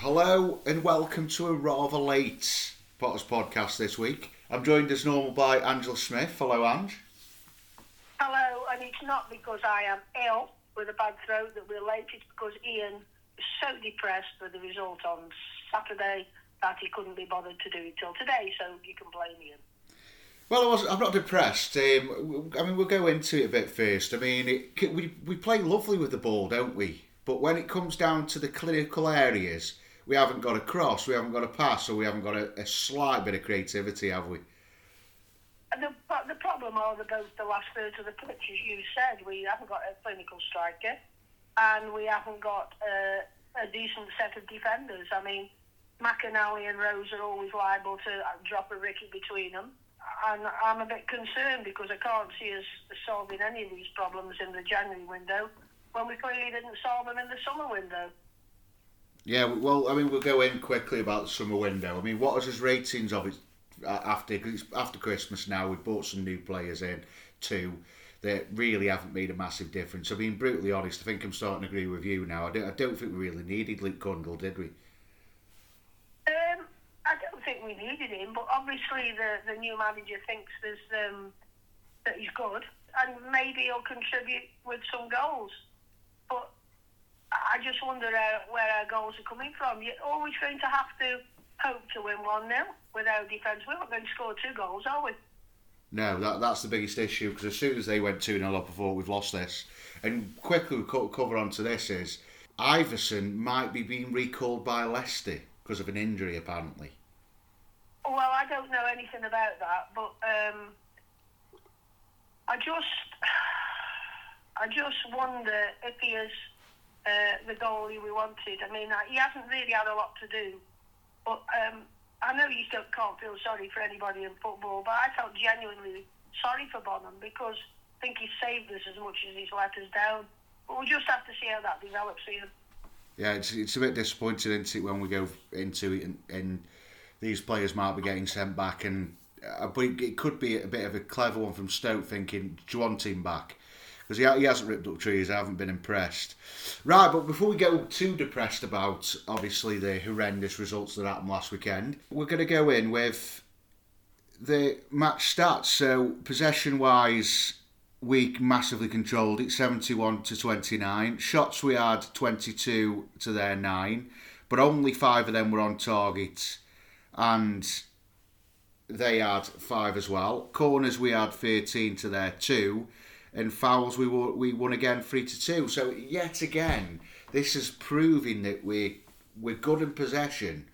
Hello and welcome to a rather late Potters podcast this week. I'm joined as normal by Angela Smith. Hello, Ange. Hello, and it's not because I am ill with a bad throat that we're late. It's because Ian was so depressed with the result on Saturday that he couldn't be bothered to do it till today. So you can blame Ian. Well, I was, I'm not depressed. Um, I mean, we'll go into it a bit first. I mean, it, we, we play lovely with the ball, don't we? But when it comes down to the clinical areas, we haven't got a cross, we haven't got a pass, so we haven't got a, a slight bit of creativity, have we? The, the problem the, both the last third of the pitch, as you said, we haven't got a clinical striker, and we haven't got a, a decent set of defenders. I mean, McNally and Rose are always liable to drop a Ricky between them and I'm a bit concerned because I can't see us solving any of these problems in the January window when we clearly didn't solve them in the summer window. Yeah, well, I mean, we'll go in quickly about the summer window. I mean, what was his ratings of it after after Christmas? Now we've bought some new players in too that really haven't made a massive difference. I mean, brutally honest, I think I'm starting to agree with you now. I don't, I don't think we really needed Luke Cundle, did we? Um, I don't think we needed him, but obviously the, the new manager thinks there's um, that he's good, and maybe he'll contribute with some goals. But I just wonder uh, where our goals are coming from. You're always going to have to hope to win 1 0 with our defence. We're not going to score two goals, are we? No, that, that's the biggest issue because as soon as they went 2 0 up before, we've lost this. And quickly, we cover onto this is Iversen might be being recalled by Leicester because of an injury, apparently. Well, I don't know anything about that, but um, I just, I just wonder if he is uh, the goalie we wanted. I mean, he hasn't really had a lot to do, but um, I know you still can't feel sorry for anybody in football, but I felt genuinely sorry for Bonham because I think he's saved us as much as he's let us down. But we'll just have to see how that develops here. Yeah, it's, it's a bit disappointing, isn't it, when we go into it and, and these players might be getting sent back, and uh, but it could be a bit of a clever one from Stoke thinking, do you want him back? Because he, he hasn't ripped up trees, I haven't been impressed. Right, but before we get too depressed about obviously the horrendous results that happened last weekend, we're going to go in with the match stats. So possession wise, we massively controlled it, 71 to 29. Shots we had 22 to their 9, but only five of them were on target and they had five as well. Corners we had 13 to their two, and fouls we were, we won again three to two. So yet again, this is proving that we we're good in possession,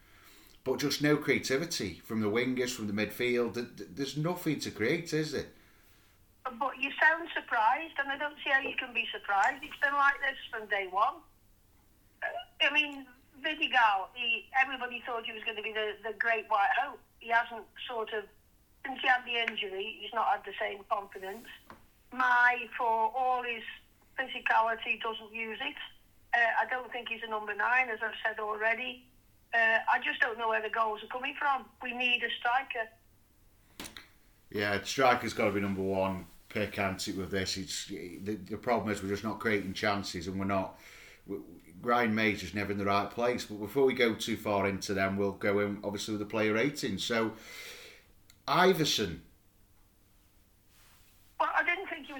but just no creativity from the wingers, from the midfield. There's nothing to create, is there? But you sound surprised, and I don't see how you can be surprised. It's been like this from day one. I mean, Vidigal, he, everybody thought he was going to be the, the great white hope. He hasn't sort of, since he had the injury, he's not had the same confidence. Mmaee, for all his physicality, doesn't use it. Uh, I don't think he's a number nine, as I've said already. Uh, I just don't know where the goals are coming from. We need a striker. Yeah, striker's got to be number one pick, anti with this. It's the, the problem is we're just not creating chances, and we're not. Ryan Mmaee's just never in the right place. But before we go too far into them, we'll go in obviously with the player rating. So, Iversen. Well, I didn't think he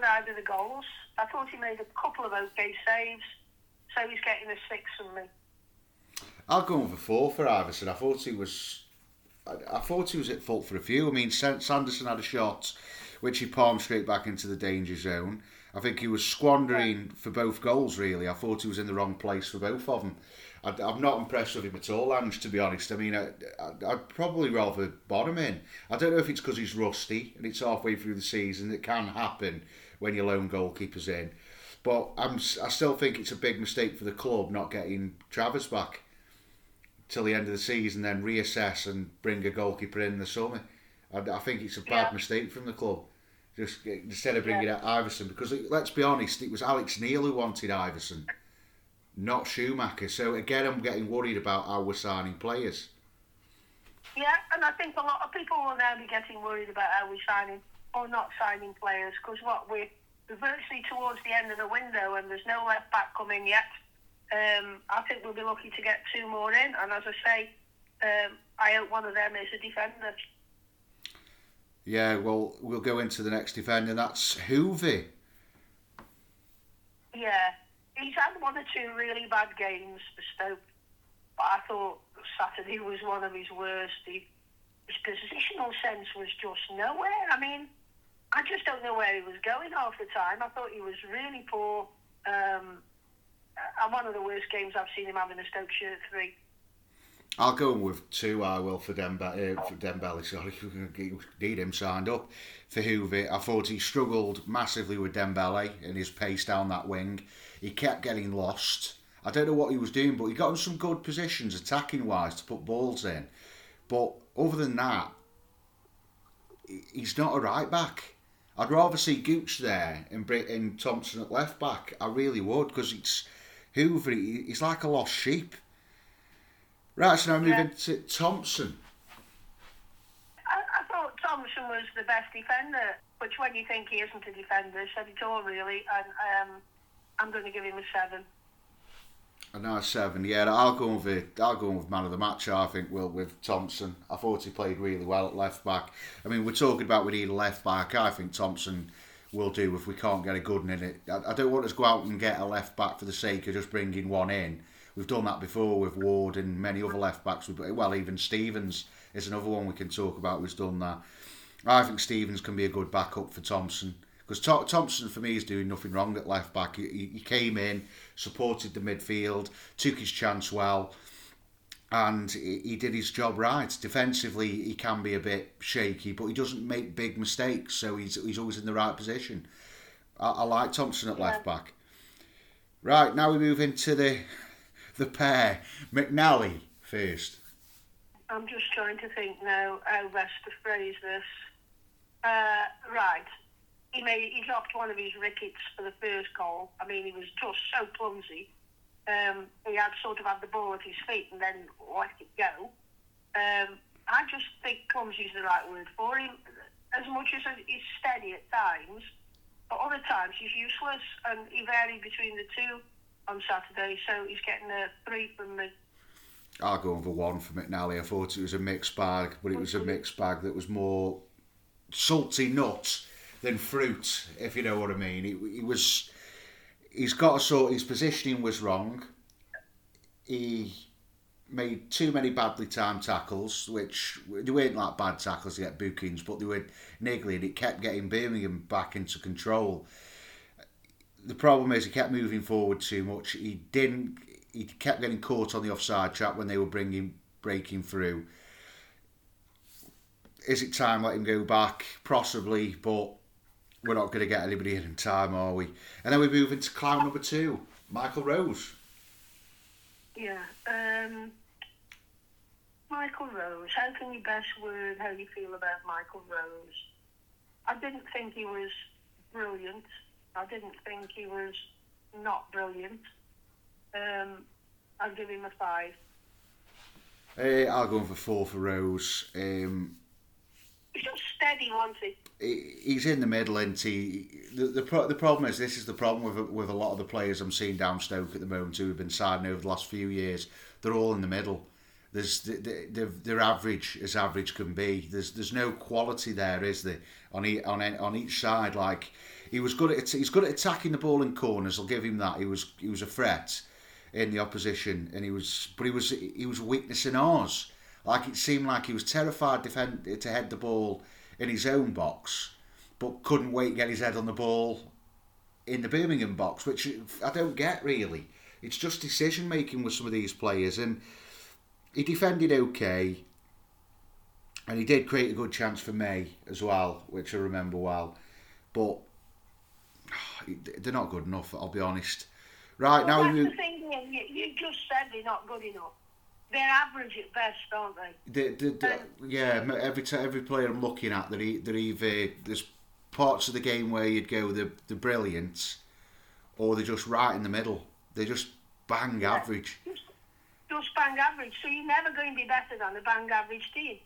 with either the goals. I thought he made a couple of okay saves, so he's getting a six from me. I'll go with a four for Iversen. I thought he was. I, I thought he was at fault for a few. I mean, Sanderson had a shot which he palmed straight back into the danger zone. I think he was squandering for both goals, really. I thought he was in the wrong place for both of them. I, am not impressed with him at all, Ange, to be honest. I mean, I, would probably rather bottom in. I don't know if it's because he's rusty and it's halfway through the season. It can happen when your lone goalkeeper's in. But I'm, I still think it's a big mistake for the club not getting Travers back till the end of the season, then reassess and bring a goalkeeper in the summer. I, I think it's a bad yeah. mistake from the club. Just instead of bringing yeah. out Iversen, because let's be honest, it was Alex Neil who wanted Iversen, not Schumacher. So again, I'm getting worried about how we're signing players. Yeah, and I think a lot of people will now be getting worried about how we're signing or not signing players because what we're virtually towards the end of the window and there's no left back coming yet. Um, I think we'll be lucky to get two more in, and as I say, um, I hope one of them is a defender. Yeah, well, we'll go into the next defender. That's Hoever. Yeah, he's had one or two really bad games for Stoke, but I thought Saturday was one of his worst. He, his positional sense was just nowhere. I mean, I just don't know where he was going half the time. I thought he was really poor. Um, and one of the worst games I've seen him have in a Stoke shirt three. I'll go with two. I will for Dembele. Uh, for Dembele, sorry, need him signed up for Hoever. I thought he struggled massively with Dembele and his pace down that wing. He kept getting lost. I don't know what he was doing, but he got in some good positions attacking wise to put balls in. But other than that, he's not a right back. I'd rather see Gooch there and bring Thompson at left back. I really would because it's Hoever. He's like a lost sheep. Right, so now moving to Thompson. I, I, thought Thompson was the best defender, which when you think he isn't a defender, said it all really. And um, I'm going to give him a seven. A nice seven, yeah. I'll go with I'll go with man of the match. I think will with Thompson. I thought he played really well at left back. I mean, we're talking about we need a left back. I think Thompson will do if we can't get a good one in it. I, I don't want us to go out and get a left back for the sake of just bringing one in. We've done that before with Ward and many other left backs. Well, even Stevens is another one we can talk about who's done that. I think Stevens can be a good backup for Thompson because Thompson for me is doing nothing wrong at left back. He, he came in, supported the midfield, took his chance well, and he, he did his job right. Defensively, he can be a bit shaky, but he doesn't make big mistakes, so he's he's always in the right position. I, I like Thompson at yeah. left back. Right now we move into the the pair. McNally first. I'm just trying to think now how best to phrase this. Uh, right. He made he dropped one of his rickets for the first goal. I mean, he was just so clumsy. Um, he had sort of had the ball at his feet and then let it go. Um, I just think clumsy is the right word for him. As much as he's steady at times, but other times he's useless, and he varied between the two on Saturday, so he's getting a three from me. I'll go over one for McNally. I thought it was a mixed bag, but it was a mixed bag that was more salty nuts than fruit, if you know what I mean. He, he was, he's got a sort. His positioning was wrong. He made too many badly timed tackles, which they weren't like bad tackles to get bookings, but they were niggly, and it kept getting Birmingham back into control the problem is he kept moving forward too much. He didn't. He kept getting caught on the offside trap when they were bringing breaking through. Is it time let him go back? Possibly, but we're not going to get anybody in in time, are we? And then we move into clown number two, Michael Rose. Yeah. Um, Michael Rose. How can you best word how you feel about Michael Rose? I didn't think he was brilliant. I didn't think he was not brilliant. Um, I'll give him a five. Uh, I'll go for four for Rose. Um, he's steady, wasn't he? He's in the middle, and he. The, the the problem is this is the problem with with a lot of the players I'm seeing down Stoke at the moment who have been signing over the last few years. They're all in the middle. There's they're, they're average as average can be. There's there's no quality there, is there? On each, on on each side, like he was good at he's good at attacking the ball in corners. I'll give him that. He was he was a threat in the opposition, and he was but he was he was a weakness in ours. Like it seemed like he was terrified defend, to head the ball in his own box, but couldn't wait to get his head on the ball in the Birmingham box, which I don't get really. It's just decision making with some of these players, and he defended okay, and he did create a good chance for Mmaee as well, which I remember well. But they're not good enough. I'll be honest. Right well, now, that's you, the thing. You, you just said they're not good enough. They're average at best, aren't they? they, they, they um, yeah, every every player I'm looking at, they're, they're either there's parts of the game where you'd go the the brilliant, or they're just right in the middle. They're just bang yeah, average. Just, just bang average. So you're never going to be better than the bang average team.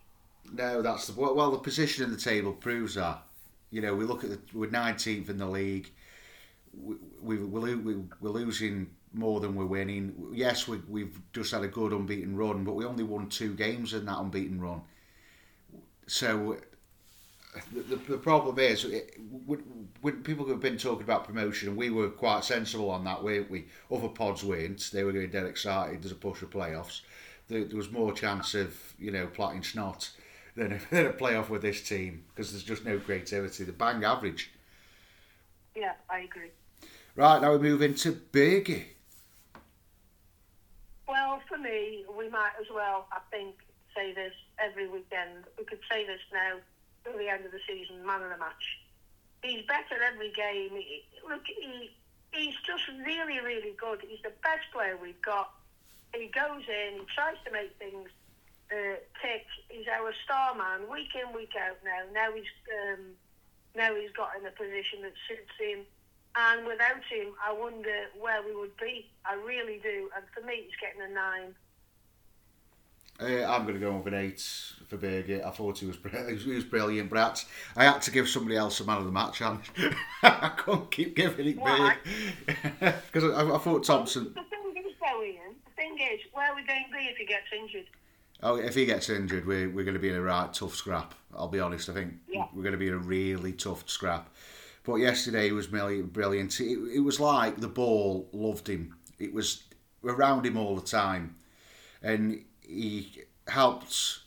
No, that's the well. The position in the table proves that. You know, we look at the, we're 19th in the league we, we, we, we're losing more than we're winning. Yes, we, we've just had a good unbeaten run, but we only won two games in that unbeaten run. So the, the problem is, it, when, when people have been talking about promotion, and we were quite sensible on that, weren't we? Other pods weren't. They were getting dead excited. There's a push of playoffs. There, there was more chance of you know plotting snot than a, than a playoff with this team because there's just no creativity. The bang average. Yeah, I agree. Right now we move into Bergie. For me, we might as well, I think, say this every weekend. We could say this now till the end of the season, man of the match. He's better every game. He, look, he, he's just really, really good. He's the best player we've got. He goes in, he tries to make things uh, tick. He's our star man, week in, week out now. Now he's um, now he's got in a position that suits him. And without him, I wonder where we would be. I really do. And for me, he's getting a nine. Uh, I'm going to go with an eight for Bergie. I thought he was he was brilliant, but I had to give somebody else a man of the match. And I couldn't keep giving it Why? because I, I thought Thompson. The thing is, though, Ian, the thing is, where are we going to be if he gets injured? Oh, if he gets injured, we're, we're going to be in a right tough scrap. I'll be honest. I think Yeah. we're going to be in a really tough scrap. But yesterday he was really brilliant. It, it was like the ball loved him. It was around him all the time, and he helped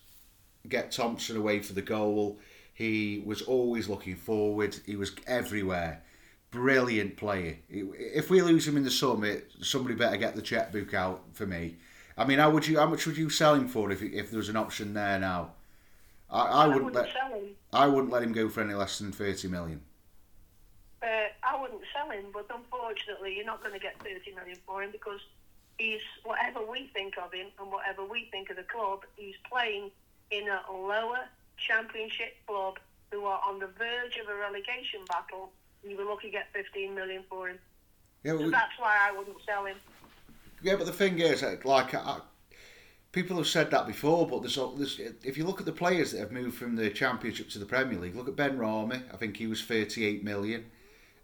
get Thompson away for the goal. He was always looking forward. He was everywhere. Brilliant player. If we lose him in the summer, somebody better get the checkbook out for me. I mean, how would you? How much would you sell him for if if there was an option there now? I, I wouldn't let sell him. I wouldn't let him go for any less than thirty million. Uh, I wouldn't sell him, but unfortunately, you're not going to get 30 million for him because he's whatever we think of him and whatever we think of the club. He's playing in a lower championship club who are on the verge of a relegation battle. You were lucky to get 15 million for him. Yeah, So we, that's why I wouldn't sell him. yeah, but the thing is, like, like I, people have said that before, but there's, there's if you look at the players that have moved from the Championship to the Premier League, look at Benrahma. I think he was thirty-eight million.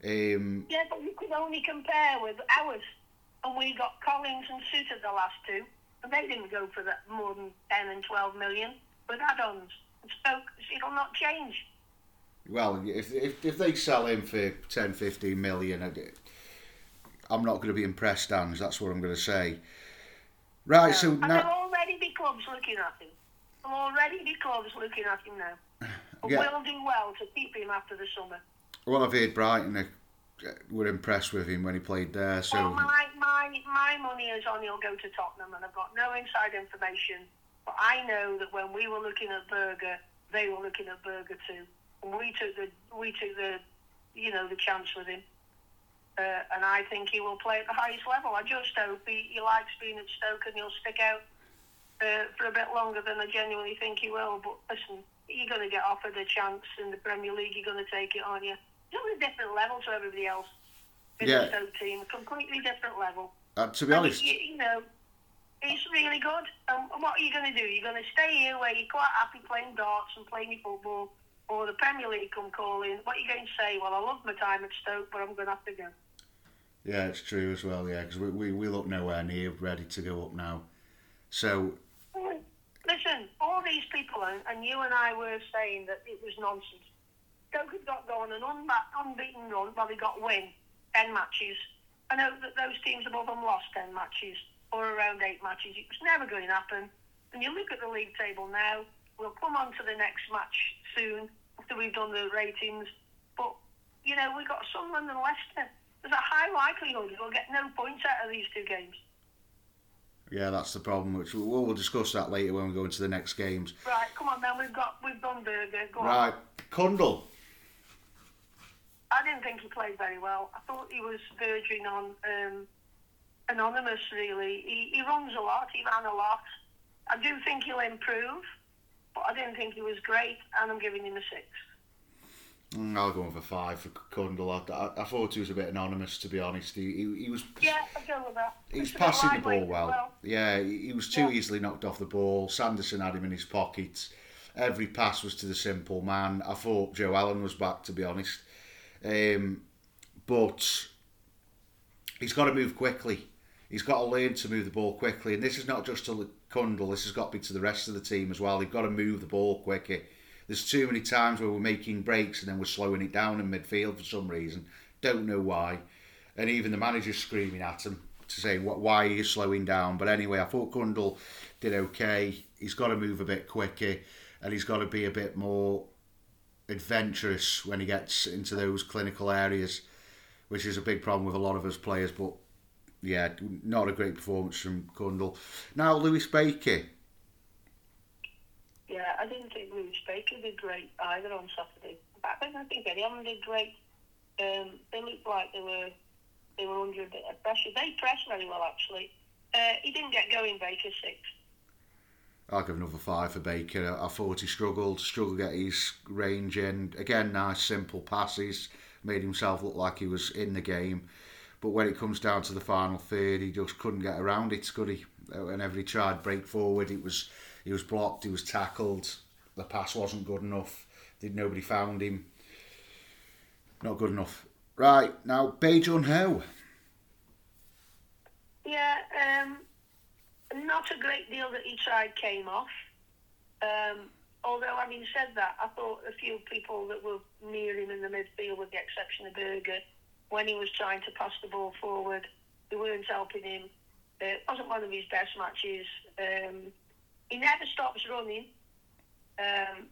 Um, Yeah, but you could only compare with ours. And we got Collins and Souttar the last two, and they didn't go for that more than 10 and 12 million with add-ons. And Stoke, it'll not change. well, if, if if they sell him for 10, 15 million, I'm not going to be impressed, Ange. That's what I'm going to say. Right, so and now. there'll already be clubs looking at him. There'll already be clubs looking at him now. But Yeah. we'll do well to keep him after the summer. Well, I've heard Brighton uh, were impressed with him when he played there. So Well, my, my, my money is on he'll go to Tottenham, and I've got no inside information. But I know that when we were looking at Burger, they were looking at Burger too, and we took the we took the you know the chance with him. Uh, and I think he will play at the highest level. I just hope he, he likes being at Stoke and he'll stick out uh, for a bit longer than I genuinely think he will. But listen, you're going to get offered a chance in the Premier League. You're going to take it, aren't you? A different level to everybody else Yeah. the team. A completely different level. uh, to be And honest, you, you know, he's really good. Um, and what are you going to do? You're going to stay here where you're quite happy playing darts and playing your football, or the Premier League come calling. What are you going to say? Well, I love my time at Stoke, but I'm going to have to go. yeah, it's true as well. Yeah, because we, we we look nowhere near ready to go up now. So Listen, all these people, and, and you and I were saying that it was nonsense. Stoke had got go on an unba- unbeaten run, well, they got win 10 matches. I know that those teams above them lost 10 matches, or around 8 matches. It was never going to happen. And you look at the league table now, we'll come on to the next match soon, after we've done the ratings. But, you know, we've got Sunderland and Leicester. There's a high likelihood we'll get no points out of these two games. yeah, that's the problem. Which we'll, we'll discuss that later when we go into the next games. Right, come on then, we've got we've done Burger. Go on. Right, Cundle. I didn't think he played very well. I thought he was verging on um, anonymous, really. He, he runs a lot, he ran a lot. I do think he'll improve, but I didn't think he was great, and I'm giving him a six. Mm, I'll go with a five for Cundle. I, I, thought he was a bit anonymous, to be honest. He, he, he was Yeah, I go with that. he was It's passing the ball as well. Yeah, he, he was too Yeah. easily knocked off the ball. Sanderson had him in his pocket. Every pass was to the simple man. I thought Joe Allen was back, to be honest. Um, but he's got to move quickly. he's got to learn to move the ball quickly. And this is not just to Cundle, this has got to be to the rest of the team as well. They've got to move the ball quicker. There's too many times where we're making breaks and then we're slowing it down in midfield for some reason. Don't know why. And even the manager's screaming at him to say why are you slowing down. But anyway, I thought Cundle did okay. He's got to move a bit quicker and he's got to be a bit more adventurous when he gets into those clinical areas, which is a big problem with a lot of us players. But yeah, not a great performance from Cundle. Now, Lewis Baker. Yeah, I didn't think Lewis Baker did great either on Saturday. I think of them did great. Um, they looked like they were they were under a bit of pressure. They pressed very well, actually. Uh, he didn't get going, Baker, six. I'll give another five for Baker. I thought he struggled, struggled to get his range in. Again, nice, simple passes. Made himself look like he was in the game. But when it comes down to the final third, he just couldn't get around it, could he? Whenever he tried break forward, it was he was blocked, he was tackled. The pass wasn't good enough. Did nobody found him? Not good enough. Right now, Bae Jun Ho. Yeah, um, not a great deal that he tried came off. Um, although, having said that, I thought a few people that were near him in the midfield, with the exception of Burger, when he was trying to pass the ball forward, they weren't helping him. Uh, it wasn't one of his best matches. Um, he never stops running. Um,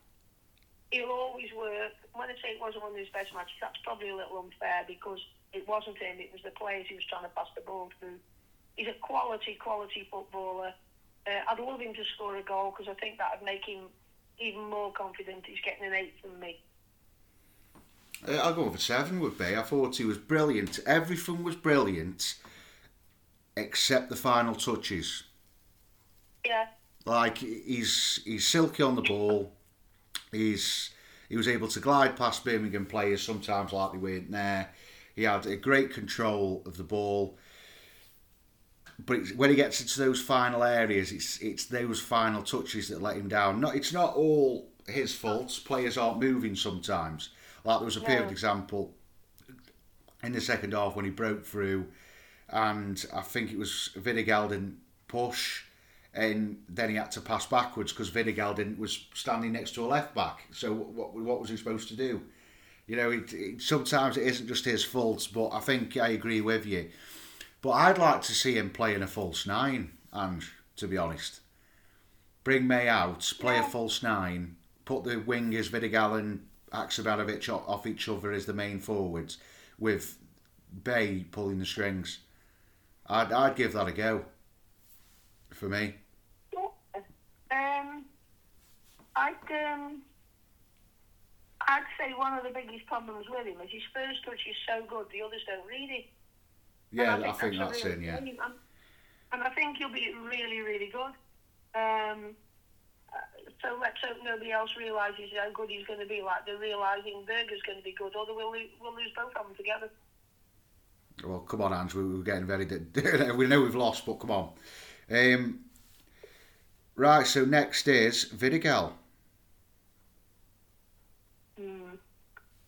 he'll always work. When I say it wasn't one of his best matches, that's probably a little unfair because it wasn't him, it was the players he was trying to pass the ball through he's a quality, quality footballer. Uh, I'd love him to score a goal because I think that would make him even more confident. He's getting an eight from me. Uh, I'll go over seven with Bae. I thought he was brilliant. Everything was brilliant except the final touches. Yeah. Like he's he's silky on the ball. He's he was able to glide past Birmingham players sometimes like they weren't there. He had a great control of the ball but when he gets into those final areas, it's it's those final touches that let him down. Not it's not all his fault. Players aren't moving sometimes. Like there was a perfect example in the second half when he broke through, and I think it was Vidigal didn't push, and then he had to pass backwards because Vidigal didn't was standing next to a left back. So what what was he supposed to do? You know, it, it, sometimes it isn't just his fault, but I think I agree with you but I'd like to see him playing a false nine, and to be honest. Bring Mmaee out, play yeah. a false nine, put the wingers Vidigal and Haksabanovic off each other as the main forwards, with Bae pulling the strings. I'd, I'd give that a go. For me. Um, I'd um, I'd say one of the biggest problems with him is his first touch is so good, the others don't read it. Yeah, I think, I think that's, that's in. Yeah. And I think he'll be really, really good. Um, so let's hope nobody else realises how good he's going to be. Like they're realising Burger's going to be good, or we'll lose, we'll lose both of them together. Well, come on, Ange. We're getting very. we know we've lost, but come on. Um, right. So next is Vidigal. Mm,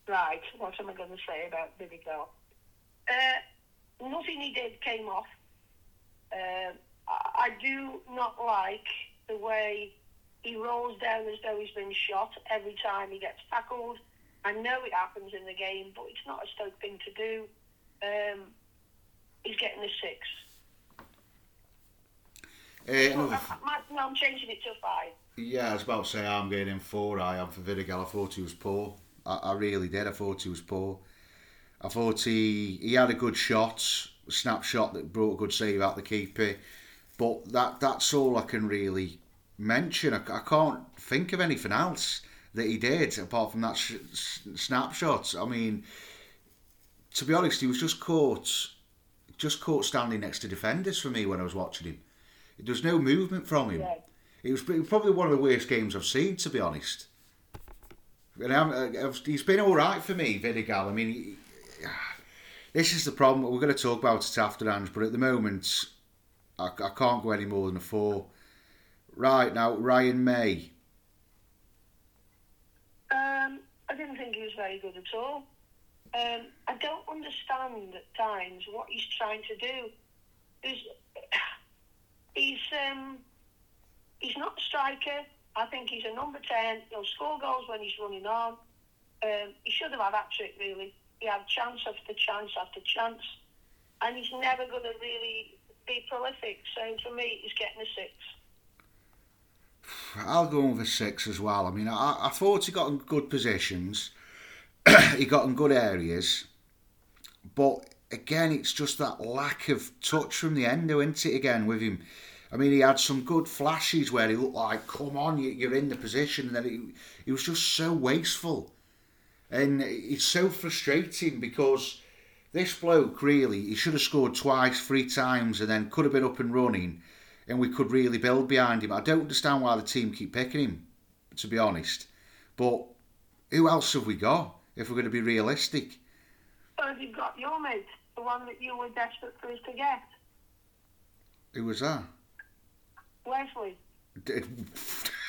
right. What am I going to say about Vidigal? Uh, nothing he did came off. Uh, I do not like the way he rolls down as though he's been shot every time he gets tackled. I know it happens in the game, but it's not a Stoke thing to do. Um, he's getting a six. Uh, so I, I, I'm changing it to five. Yeah, I was about to say I'm getting in four. I am for Vidigal. I thought he was poor. I, I really did. I thought he was poor. I thought he he had a good shot, snapshot that brought a good save out the keeper, but that that's all I can really mention. I, I can't think of anything else that he did apart from that sh- snapshot. I mean, to be honest, he was just caught just caught standing next to defenders for me when I was watching him. There was no movement from him. Yeah. It was probably one of the worst games I've seen, to be honest. And uh, he's been all right for me, Vidigal. I mean, this is the problem. We're going to talk about it after, Ange, but at the moment, I, I can't go any more than a four. Right now, Ryan Mmaee. Um, I didn't think he was very good at all. Um, I don't understand at times what he's trying to do. There's, he's um, he's not a striker. I think he's a number ten. He'll score goals when he's running on. Um, he should have had that trick really. He had chance after chance after chance, and he's never going to really be prolific. So for me, he's getting a six. I'll go a six as well. I mean, I, I thought he got in good positions. he got in good areas, but again, it's just that lack of touch from the end, isn't it? Again, with him, I mean, he had some good flashes where he looked like, "Come on, you're in the position," and then he, he was just so wasteful, and it's so frustrating because this bloke really he should have scored twice, three times, and then could have been up and running, and we could really build behind him. I don't understand why the team keep picking him, to be honest, but who else have we got if we're going to be realistic? Well, you've got your mate, the one that you were desperate for us to get. Who was that? Wesley.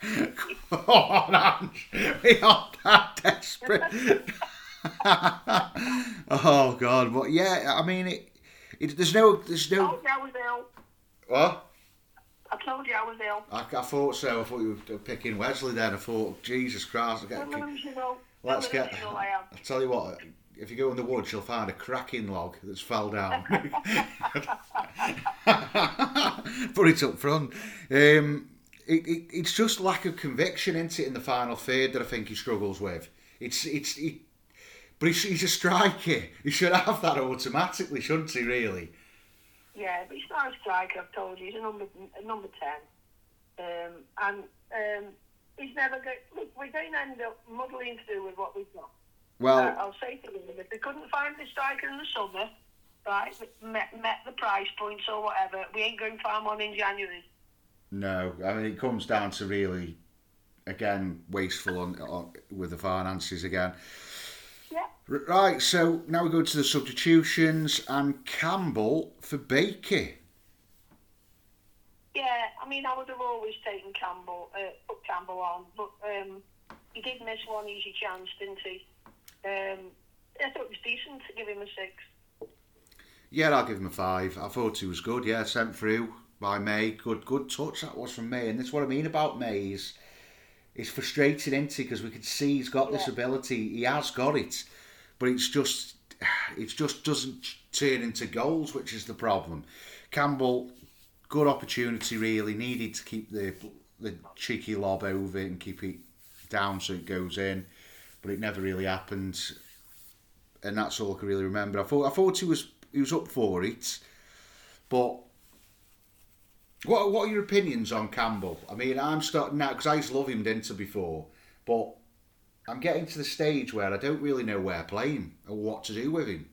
Come on, Ange. We are that desperate. oh God! But yeah, I mean, it, it, there's no, there's I no. told you I was ill. What? I told you I was ill. I, I thought so. I thought you were picking Wesley then. I thought, Jesus Christ! I get, let's get. I tell you what. If you go in the woods, you'll find a cracking log that's fell down. Put it up front. Um, it, it, it's just lack of conviction, isn't it, in the final third that I think he struggles with. It's it's he, but he's, he's a striker. He should have that automatically, shouldn't he? Really? Yeah, but he's not a striker. I've told you, he's a number a number ten, um, and um, he's never going. Look, we're going to end up muddling through with what we've got. Well, Uh, I'll say to them, if they couldn't find the striker in the summer, right, met, met the price points or whatever, we ain't going to find one in January. No. I mean, it comes down to really, again, wasteful on, on with the finances again. Yeah. Right, so now we go to the substitutions and Campbell for Baker. Yeah, I mean, I would have always taken Campbell, uh, put Campbell on, but um, he did miss one easy chance, didn't he? Um, I thought it was decent to give him a six. Yeah, I'll give him a five. I thought he was good. Yeah, sent through by Mmaee. Good, good touch that was from Mmaee, and that's what I mean about Mmaee. Is it's frustrating, isn't it? Because we could see he's got this ability. He has got it, but it's just, it just doesn't turn into goals, which is the problem. Campbell, good opportunity. Really needed to keep the the cheeky lob over and keep it down so it goes in, but it never really happened and that's all I can really remember. I thought I thought he was he was up for it, but what what are your opinions on Campbell? I mean, I'm starting now because I used to love him, didn't before, but I'm getting to the stage where I don't really know where to play him or what to do with him.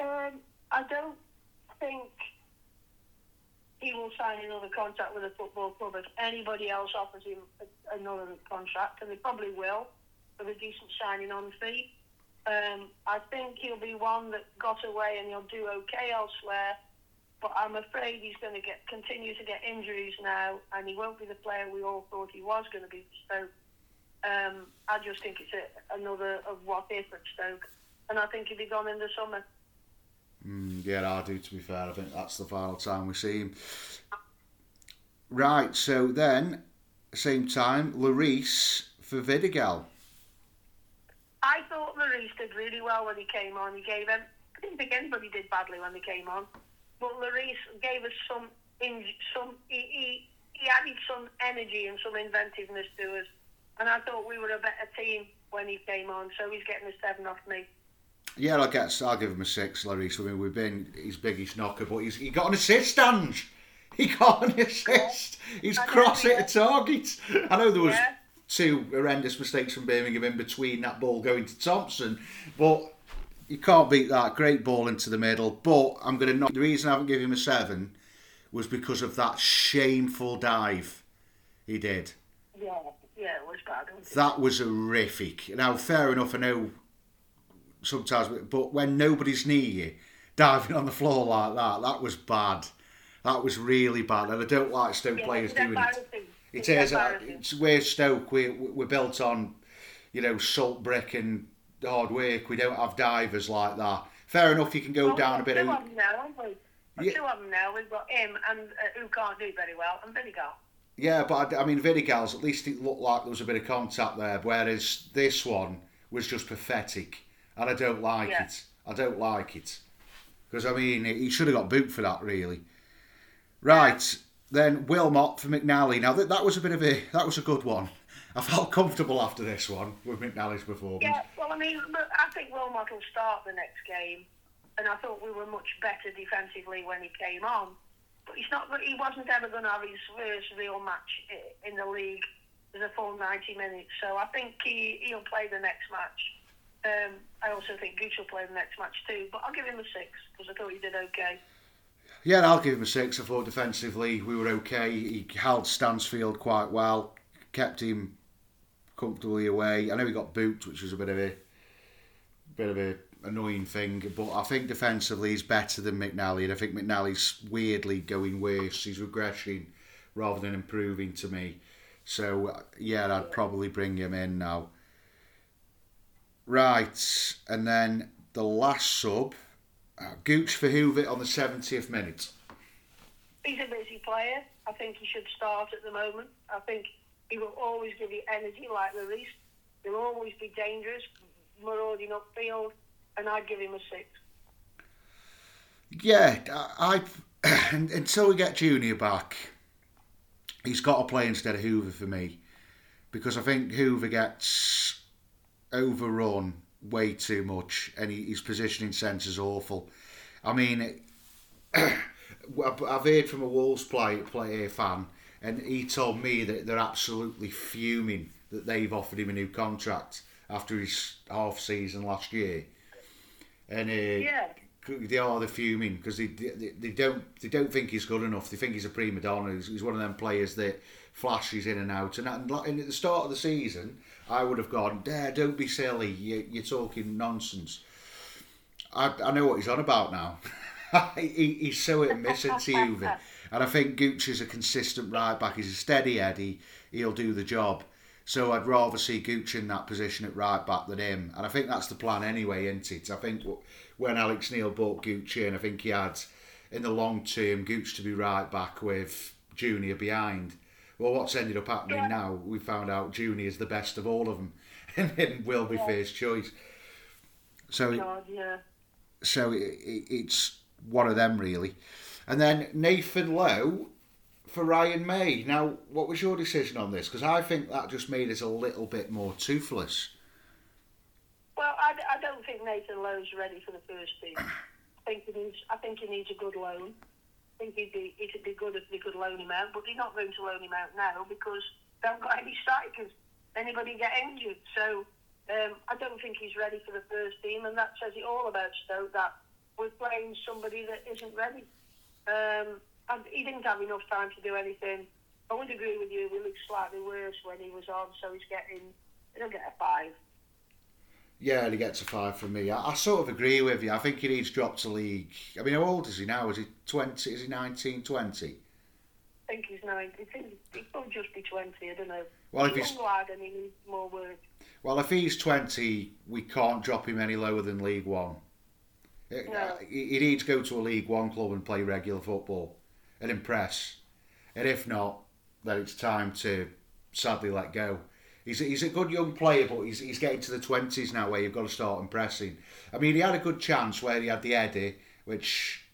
Um, I don't think he will sign another contract with a football club if anybody else offers him another contract, and they probably will with a decent signing on fee. Um, I think he'll be one that got away and he'll do okay elsewhere, but I'm afraid he's going to get continue to get injuries now, and he won't be the player we all thought he was going to be. So um, I just think it's a, another of what if at Stoke, and I think he'll be gone in the summer. Mm, yeah, I do. To be fair, I think that's the final time we see him. Right. So then, same time, Larice for Vidigal. I thought Maurice did really well when he came on. He gave him. I didn't think anybody did badly when he came on, but Maurice gave us some. In, some he, he he added some energy and some inventiveness to us, and I thought we were a better team when he came on. So he's getting a seven off me. Yeah, I'll get. I'll give him a six, Larice. I mean, we've been his biggest knocker, but he's he got an assist, Ange. He got an assist. He's cross hit a target. I know there was Yeah. two horrendous mistakes from Birmingham in between that ball going to Thompson, but you can't beat that. Great ball into the middle. But I'm going to knock. The reason I haven't given him a seven was because of that shameful dive he did. Yeah, yeah, it was bad. wasn't it? That was horrific. Now, fair enough, I know sometimes, but when nobody's near you, diving on the floor like that, that was bad. That was really bad, and I don't like Stoke Yeah, players doing it. It's is. uh. It's we're Stoke. We we're built on, you know, salt brick and hard work. We don't have divers like that. fair enough. You can go Well, down a bit. Two Of, them now, haven't we? Yeah. Two of them now. We've got him and uh, who can't do very well, and Vinegar. yeah, but I, I mean, Vidigal's at least it looked like there was a bit of contact there, whereas this one was just pathetic, and I don't like Yeah. it. I don't like it because I mean, he should have got boot for that, really. Right then, Wilmot for McNally. Now that that was a bit of a that was a good one. I felt comfortable after this one with McNally's performance. Yeah, well, I mean, I think Wilmot will start the next game, and I thought we were much better defensively when he came on. But he's not. He wasn't ever going to have his first real match in the league as a full 90 minutes. So I think he he'll play the next match. Um, I also think Gooch will play the next match too. But I'll give him a six because I thought he did okay. Yeah, I'll give him a six. I thought defensively we were okay. He held Stansfield quite well, kept him comfortably away. I know he got booked, which was a bit of a bit of a annoying thing, but I think defensively he's better than McNally, and I think McNally's weirdly going worse. He's regressing rather than improving to me. So uh, yeah, I'd probably bring him in now. Right, and then the last sub, uh, Gooch for Hoever on the 70th minute. He's a busy player. I think he should start at the moment. I think he will always give you energy like Lloris. He'll always be dangerous, marauding upfield, and I'd give him a six. Yeah, I, I until we get Junior back, he's got to play instead of Hoever for me, because I think Hoever gets overrun way too much, and his positioning sense is awful. I mean, I've I've heard from a Wolves play, player fan, and he told me that they're absolutely fuming that they've offered him a new contract after his half season last year. And uh, Yeah. they are the fuming because they, they they don't they don't think he's good enough. They think he's a prima donna. He's, he's one of them players that flashes in and out. And, and, and at the start of the season, I would have gone, "Dare, don't be silly. You, you're talking nonsense." I, I know what he's on about now. he, he's so hit and miss Juve. And I think Gooch is a consistent right back. He's a steady Eddie. He'll do the job. So I'd rather see Gooch in that position at right back than him. And I think that's the plan anyway, isn't it? I think when Alex Neil bought Gooch in, I think he had, in the long term, Gooch to be right back with Junior behind. Well, what's ended up happening Yeah. now, we found out Junior is the best of all of them and will be Yeah. first choice. So God, yeah. so it, it, it's one of them really. And then Nathan Lowe for Ryan Mmaee. Now, what was your decision on this? Because I think that just made us a little bit more toothless. Well, I, I don't think Nathan Lowe's ready for the first team. I think he needs. I think he needs a good loan. I think he'd be it'd be good if they could loan him out, but they're not going to loan him out now because they haven't got any strikers. Anybody get injured, so um, I don't think he's ready for the first team, and that says it all about Stoke. That we're playing somebody that isn't ready. Um, and he didn't have enough time to do anything. I would agree with you. He looked slightly worse when he was on, so he's getting. He'll get a five. Yeah, he gets a five from me. I, I sort of agree with you. I think he needs dropped to league. I mean, how old is he now? Is he 20? Is he 19, 20? I think he's nine. He, think, he could just be 20, I don't know. Well, if he's he's lad and he needs more work. well, if he's 20, we can't drop him any lower than League One. No. He, he needs to go to a League One club and play regular football and impress. And if not, then it's time to sadly let go. He's a, he's a good young player, but he's, he's getting to the 20s now where you've got to start impressing. I mean, he had a good chance where he had the Eddie, which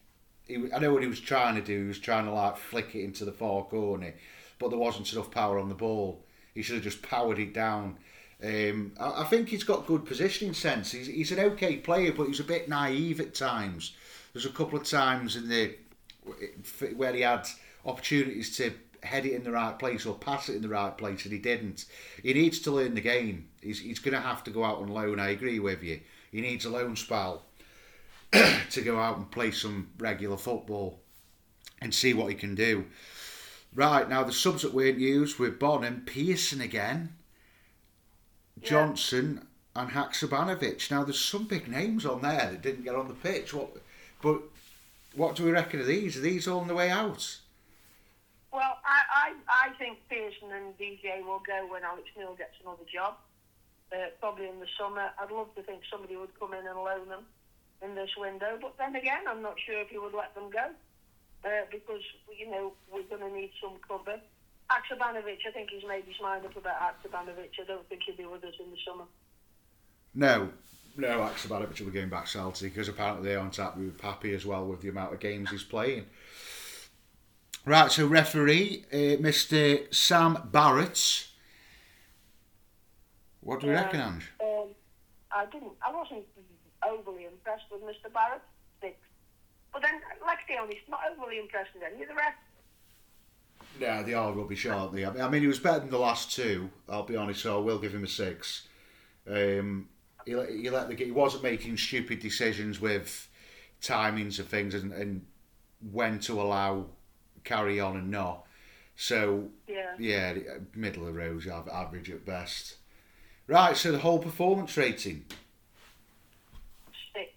he, I know what he was trying to do. He was trying to like flick it into the far corner, but there wasn't enough power on the ball. He should have just powered it down. Um, I, I think he's got good positioning sense. He's, he's an okay player, but he's a bit naive at times. There's a couple of times in the where he had opportunities to head it in the right place or pass it in the right place and he didn't. He needs to learn the game. He's, he's going to have to go out on loan. I agree with you. He needs a loan spell to go out and play some regular football and see what he can do. Right, now the subs that weren't used were Bonham, Pearson again, Yeah. Johnson and Haksabanovic. Now there's some big names on there that didn't get on the pitch. What, but what do we reckon of these? Are these all on the way out? Well, I, I, I think Pearson and DJ will go when Alex Neil gets another job, uh, probably in the summer. I'd love to think somebody would come in and loan them. in this window. But then again, I'm not sure if he would let them go uh, because you know we're going to need some cover. Haksabanovic, I think he's made his mind up about Haksabanovic. I don't think he'll be with us in the summer. No, no, Haksabanovic will be going back Celtic because apparently they aren't happy with Pappy as well with the amount of games he's playing. Right, so referee, uh, Mr. Sam Barrott. What do you Uh, reckon, Ange? Um, I didn't. I wasn't overly impressed with Mr. Barrott. But then, let's be honest, not overly impressed with any of the rest. Yeah, they are rubbish, aren't they? I mean, he was better than the last two. I'll be honest, so I will give him a six. Um, he, let- he let the he wasn't making stupid decisions with timings of things and, and when to allow carry on and not. So Yeah. yeah, middle of the road, average at best. Right, so the whole performance rating. Six.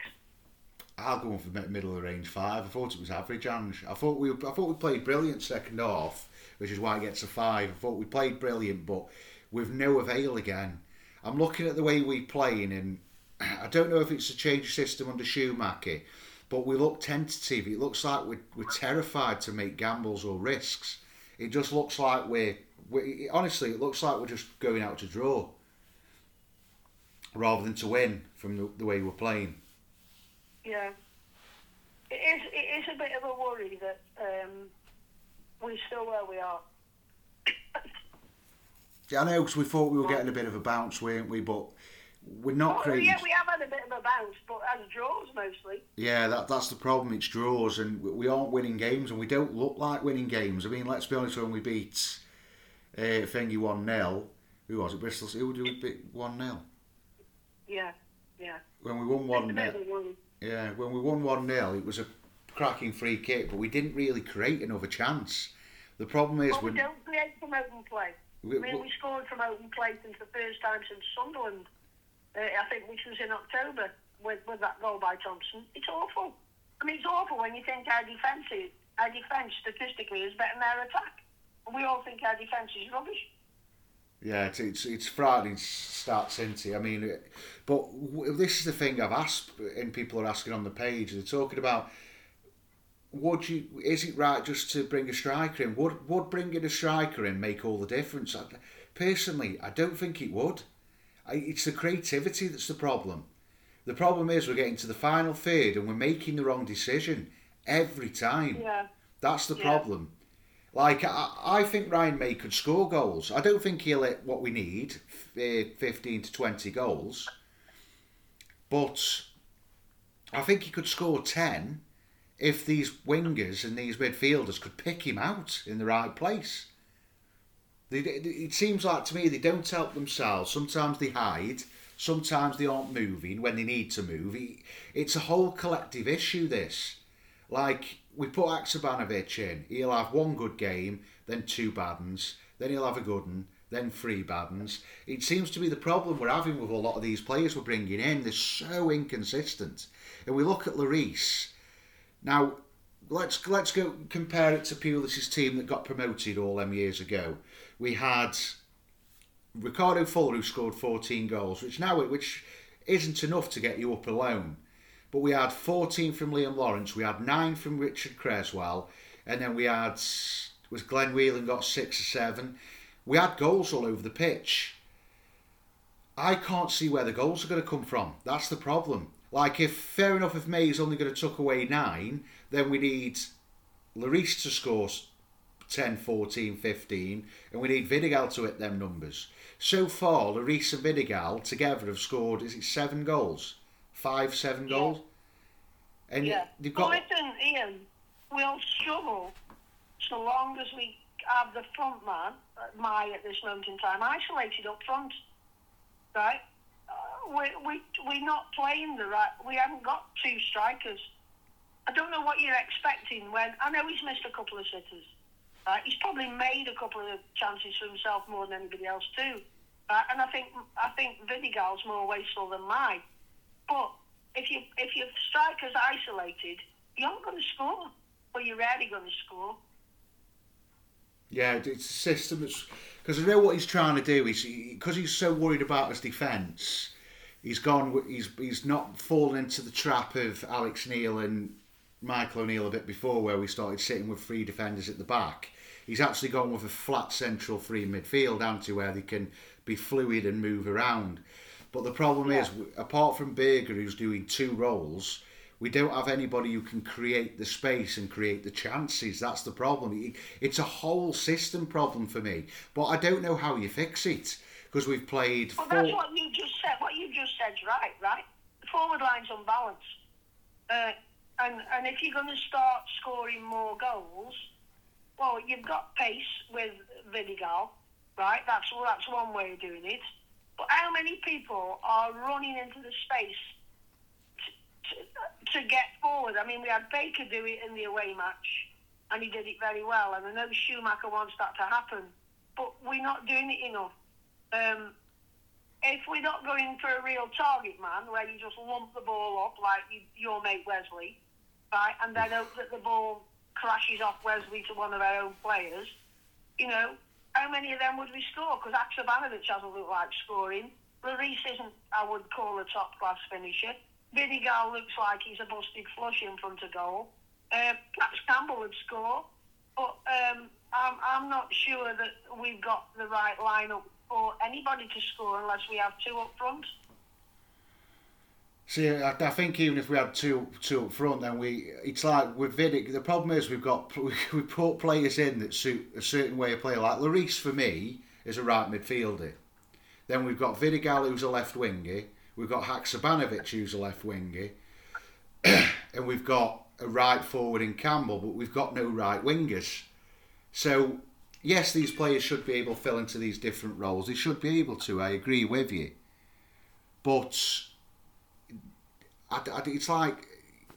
I'll go on for mi- middle of the range five. I thought it was average, Ange. I thought we I thought we played brilliant second half, which is why it gets a five. I thought we played brilliant, but with no avail again. I'm looking at the way we're playing, and I don't know if it's a change system under Schumacher, but we look tentative. It looks like we're, we're terrified to make gambles or risks. It just looks like we're, we honestly, it looks like we're just going out to draw rather than to win from the, the way we're playing. Yeah. It is, it is a bit of a worry that um, we're still where we are. Yeah, I know because we thought we were getting a bit of a bounce, weren't we? But we're not creating. yeah, we have had a bit of a bounce, but as draws mostly. Yeah, that that's the problem. It's draws, and we- aren't winning games, and we don't look like winning games. I mean, let's be honest. When we beat uh, Thingy one 0 who was it? Bristol. Who did we beat one 0 Yeah, yeah. When we won one a bit 0 of a worry. Yeah, when we won one 0 it was a cracking free kick, but we didn't really create another chance. The problem is But we don't create from open play. we, I mean, we- we scored from open play since the first time since Sunderland, uh, I think, which was in October, with, with that goal by Thompson. It's awful. I mean, it's awful when you think our defence is, our defence statistically is better than our attack. And we all think our defence is rubbish. Yeah, it's it's, it's frightening stats, isn't it? I mean, it- but w- this is the thing I've asked, and people are asking on the page. They're talking about would you? Is it right just to bring a striker in? Would would bringing a striker in make all the difference? I, personally, I don't think it would. I, it's the creativity that's the problem. The problem is we're getting to the final third and we're making the wrong decision every time. Yeah. That's the Yeah. problem. Like I, I think Ryan Mmaee could score goals. I don't think he'll hit what we need, eh, fifteen to twenty goals. But I think he could score ten if these wingers and these midfielders could pick him out in the right place. It seems like to me they don't help themselves. Sometimes they hide. Sometimes they aren't moving when they need to move. It's a whole collective issue. This, like we put Haksabanovic in, he'll have one good game, then two bad ones, then he'll have a good one, then three bad ones. It seems to be the problem we're having with a lot of these players we're bringing in. They're so inconsistent. And we look at Léris. Now, let's let's go compare it to Pulis's team that got promoted all them years ago. We had Ricardo Fuller who scored 14 goals, which now which isn't enough to get you up alone. But we had 14 from Liam Lawrence, we had nine from Richard Cresswell, and then we had was Glenn Whelan got six or seven. We had goals all over the pitch. I can't see where the goals are going to come from. That's the problem. Like, if fair enough, if Mmaee's only going to tuck away nine, then we need Léris to score 10, 14, 15, and we need Vidigal to hit them numbers. So far, Léris and Vidigal together have scored, is it seven goals? Five, seven Yeah. goals? And Yeah. they've Well, got. listen, Ian, we'll struggle so long as we have the front man, my at this moment in time, isolated up front. Right? Uh, we, we, we're not playing the right. We haven't got two strikers. I don't know what you're expecting when. I know he's missed a couple of sitters. Right? He's probably made a couple of chances for himself more than anybody else too. Right? And I think I think Vidigal's more wasteful than mine. But if you if your striker's isolated, you aren't going to score. Well, you're rarely going to score. Yeah, it's a system that's because I know what he's trying to do. He's because he's so worried about his defence. he's gone. He's he's not fallen into the trap of Alex Neil and Michael O'Neill a bit before, where we started sitting with three defenders at the back. He's actually gone with a flat central free midfield, down to where they can be fluid and move around. But the problem Yeah. is, apart from Burger, who's doing two roles, we don't have anybody who can create the space and create the chances. That's the problem. It's a whole system problem for me. But I don't know how you fix it because we've played Well, four. that's what you just said. What you just said's right, right? The forward line's unbalanced. Uh, and, and if you're going to start scoring more goals, well, you've got pace with Vidigal, right? That's, well, that's one way of doing it. But how many people are running into the space to, to, to get forward? I mean, we had Baker do it in the away match, and he did it very well. And I know Schumacher wants that to happen, but we're not doing it enough. Um, if we're not going for a real target man, where you just lump the ball up like you, your mate Wesley, right, and then hope that the ball crashes off Wesley to one of our own players, you know, how many of them would we score? Because Haksabanovic hasn't looked like scoring. Léris isn't, I would call a top class finisher. Vidigal looks like he's a busted flush in front of goal. Uh, perhaps Campbell would score, but um, I'm, I'm not sure that we've got the right lineup for anybody to score unless we have two up front. See, I, I think even if we had two two up front, then we it's like with Vidic. The problem is we've got we, put players in that suit a certain way of play. Like Léris for me is a right midfielder. Then we've got Vidigal who's a left winger. We've got Haksabanovic who's a left winger, and we've got a right forward in Campbell, but we've got no right wingers. So yes, these players should be able to fill into these different roles. They should be able to. I agree with you, but I, I, it's like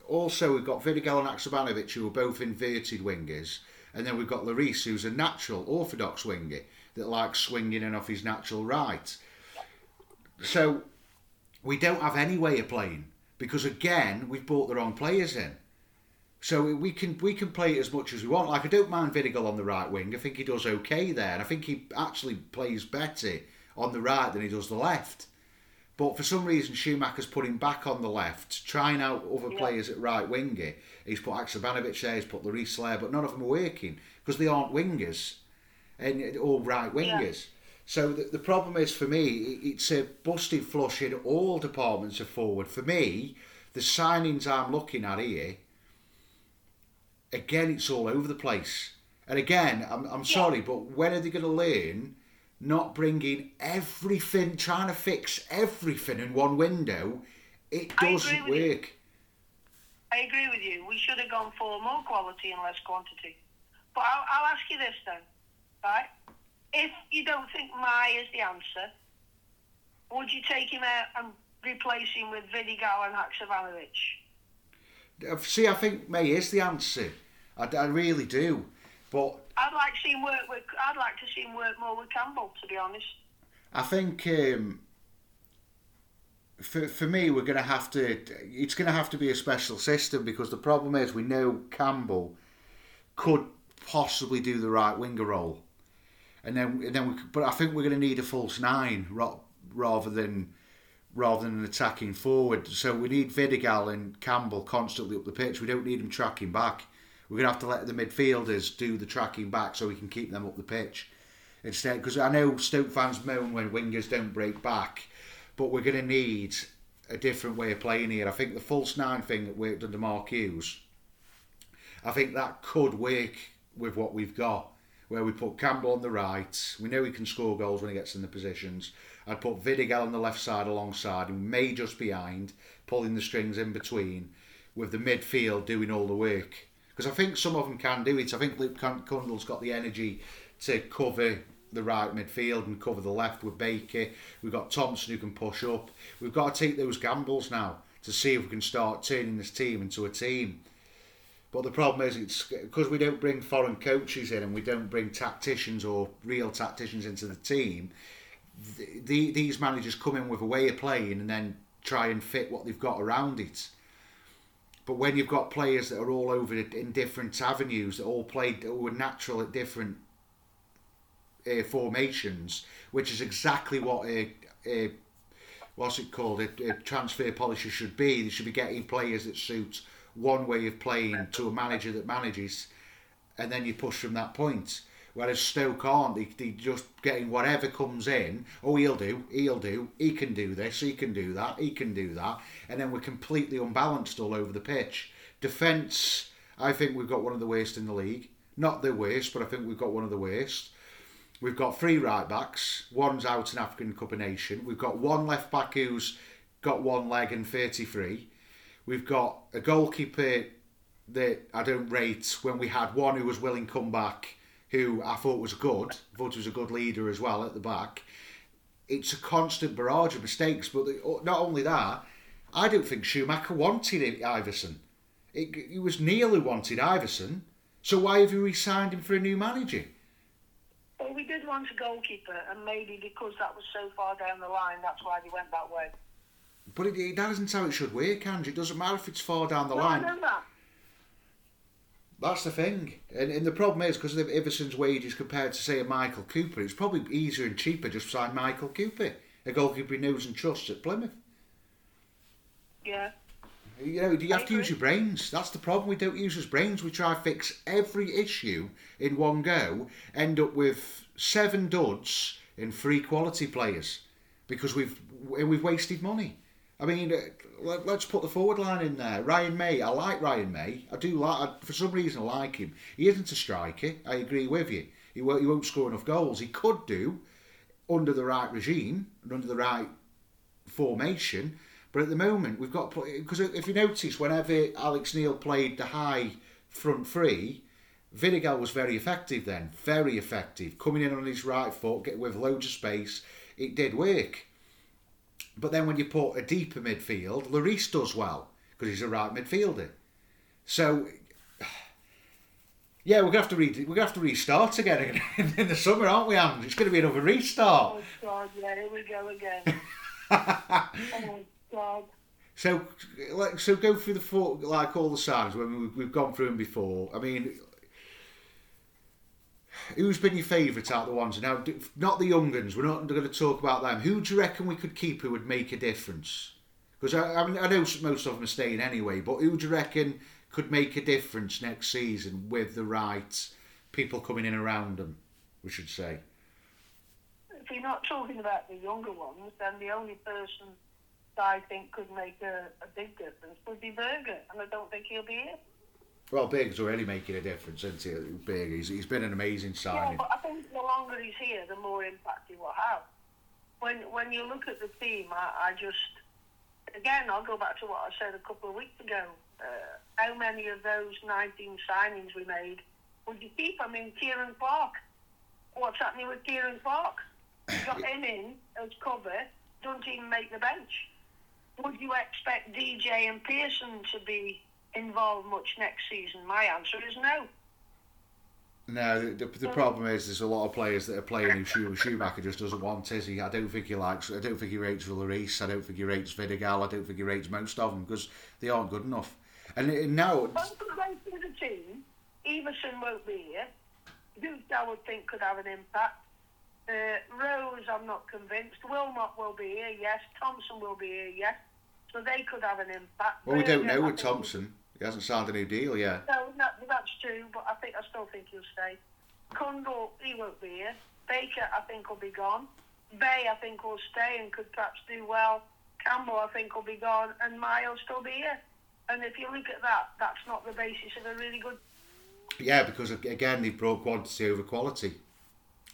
also we've got Vidigal and Haksabanovic who are both inverted wingers, and then we've got Léris who's a natural orthodox winger that likes swinging in off his natural right. So we don't have any way of playing because again we've brought the wrong players in. So we can we can play it as much as we want. Like I don't mind Vidigal on the right wing. I think he does okay there, and I think he actually plays better on the right than he does the left. But for some reason, Schumacher's put him back on the left, trying out other Yeah. players at right winger. He's put Haksabanovic there, he's put Léris there, but none of them are working because they aren't wingers and all right wingers. So the, the problem is for me, it's a busted flush in all departments of forward. For me, the signings I'm looking at here, again, it's all over the place. And again, I'm, I'm sorry, but when are they going to learn not bringing everything, trying to fix everything in one window? It doesn't you. work. I agree with you. We should have gone for more quality and less quantity. But I'll, I'll ask you this then, right? If you don't think Mmaee is the answer, would you take him out and replace him with Vidigal and Haksabanovic? Uh, See, I think Mmaee is the answer. I, I really do. But I'd like to see him work with. I'd like to see him work more with Campbell, to be honest. I think um, for for me, we're going to have to. It's going to have to be a special system because the problem is we know Campbell could possibly do the right winger role, and then and then we. But I think we're going to need a false nine rather than rather than an attacking forward. So we need Vidigal and Campbell constantly up the pitch. We don't need them tracking back. We're going to have to let the midfielders do the tracking back so we can keep them up the pitch instead. Because I know Stoke fans moan when wingers don't break back, but we're going to need a different way of playing here. I think the false nine thing that worked under Mark Hughes, I think that could work with what we've got. Where we put Campbell on the right, we know he can score goals when he gets in the positions. I'd put Vidigal on the left side alongside him, Mmaee just behind, pulling the strings in between, with the midfield doing all the work. Because I think some of them can do it. I think Luke Cun- Cundle's got the energy to cover the right midfield and cover the left with Baker. We've got Thompson who can push up. We've got to take those gambles now to see if we can start turning this team into a team. But the problem is, it's because we don't bring foreign coaches in and we don't bring tacticians or real tacticians into the team. The, the, these managers come in with a way of playing and then try and fit what they've got around it. But when you've got players that are all over in different avenues, that all played that were natural at different uh, formations, which is exactly what a, uh, what's it called? A, a transfer policy should be. They should be getting players that suit one way of playing to a manager that manages, and then you push from that point. Whereas Stoke aren't. They, they just getting whatever comes in. Oh, he'll do. He'll do. He can do this. He can do that. He can do that. And then we're completely unbalanced all over the pitch. Defence, I think we've got one of the worst in the league. Not the worst, but I think we've got one of the worst. We've got three right backs. One's out in African Cup of Nation. We've got one left back who's got one leg and 33. We've got a goalkeeper that I don't rate when we had one who was willing to come back, who I thought was good. I thought he was a good leader as well at the back. It's a constant barrage of mistakes, but not only that, I don't think Schumacher wanted Iversen. It, it was Neil who wanted Iversen, So why have you re-signed him for a new manager? Well, we did want a goalkeeper, and maybe because that was so far down the line, that's why they went that way. But it, it, that isn't how it should work, Ange. It doesn't matter if it's far down the no, line. I know that. That's the thing. And, and the problem is, because of Iversen's wages compared to, say, a Michael Cooper, it's probably easier and cheaper just to sign Michael Cooper, a goalkeeper he knows and trusts at Plymouth. Yeah. You know, you I have to use your brains. That's the problem. We don't use our brains. We try to fix every issue in one go, end up with seven duds and three quality players because we've we've wasted money. I mean, uh, let, let's put the forward line in there. Ryan Mmaee. I like Ryan Mmaee. I do like. I, for some reason, I like him. He isn't a striker. I agree with you. He won't, he won't score enough goals. He could do under the right regime and under the right formation. But at the moment, we've got because if you notice, whenever Alex Neil played the high front three, Vidigal was very effective then, very effective, coming in on his right foot, get with loads of space. It did work. But then when you put a deeper midfield, Léris does well because he's a right midfielder. So yeah, we're gonna have to re- we're gonna have to restart again in the summer, aren't we, Ange? It's going to be another restart. Oh, God, yeah, here we go again. oh, God. So, like, so go through the four, like all the signs when we've, we've gone through them before. I mean, who's been your favourite out of the ones? Now, not the young uns. We're not going to talk about them. Who do you reckon we could keep who would make a difference? Because I, I, mean, I know most of them are staying anyway, but who do you reckon could make a difference next season with the right people coming in around them? We should say. If you're not talking about the younger ones, then the only person that I think could make a, a big difference would be Burger, and I don't think he'll be here. Well, Big's already making a difference, isn't he? Big, he's, he's been an amazing signing. Yeah, but I think the longer he's here, the more impact he will have. When when you look at the team, I, I just again I'll go back to what I said a couple of weeks ago. Uh, how many of those 19 signings we made would you keep? I mean, Ciaran Clark. What's happening with Ciaran Clark? You got him in as cover, don't even make the bench. Would you expect DJ and Pearson to be involved much next season? My answer is no. No, the, the, the problem is there's a lot of players that are playing who Schu- Schumacher just doesn't want, is he? I don't think he likes. I don't think he rates Léris. I don't think he rates Vidigal. I don't think he rates most of them because they aren't good enough. And, and now, Both of those in the team, Iversen won't be here. Duke, I would think, could have an impact. Uh, Rose, I'm not convinced. Wilmot will be here, yes. Thompson will be here, yes. So they could have an impact. well, we don't know with Thompson. He hasn't signed a new deal yet. No, no, that's true, but I think I still think he'll stay. Cundle, he won't be here. Baker, I think, will be gone. Bae, I think, will stay and could perhaps do well. Campbell, I think, will be gone, and Miles still be here. And if you look at that, that's not the basis of a really good. Yeah, because again they brought quantity over quality.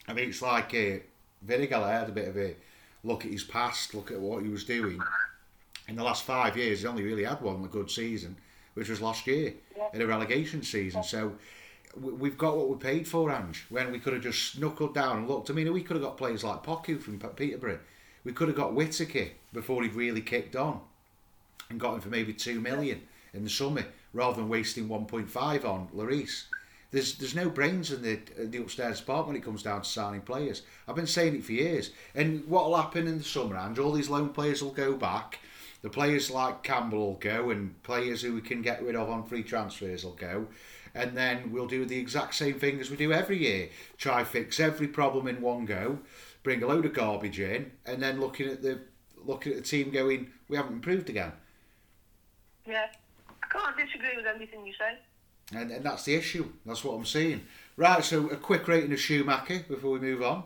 I mean, it's like uh, Vidigal had a bit of a look at his past, look at what he was doing. In the last five years, he only really had one good season, which was last year Yeah. in a relegation season. So we- we've got what we paid for, Ange. When we could have just knuckled down and looked. I mean, we could have got players like Poku from Peterborough. We could have got Whittaker before he'd really kicked on and got him for maybe two million in the summer rather than wasting 1.5 on Léris. There's there's no brains in the in the upstairs department when it comes down to signing players. I've been saying it for years. And what will happen in the summer, and all these loan players will go back. The players like Campbell will go, and players who we can get rid of on free transfers will go. And then we'll do the exact same thing as we do every year. Try fix every problem in one go, bring a load of garbage in, and then looking at the looking at the team going, we haven't improved again. Yeah, I can't disagree with anything you say. And, and that's the issue. That's what I'm seeing. Right, so a quick rating of Schumacher before we move on.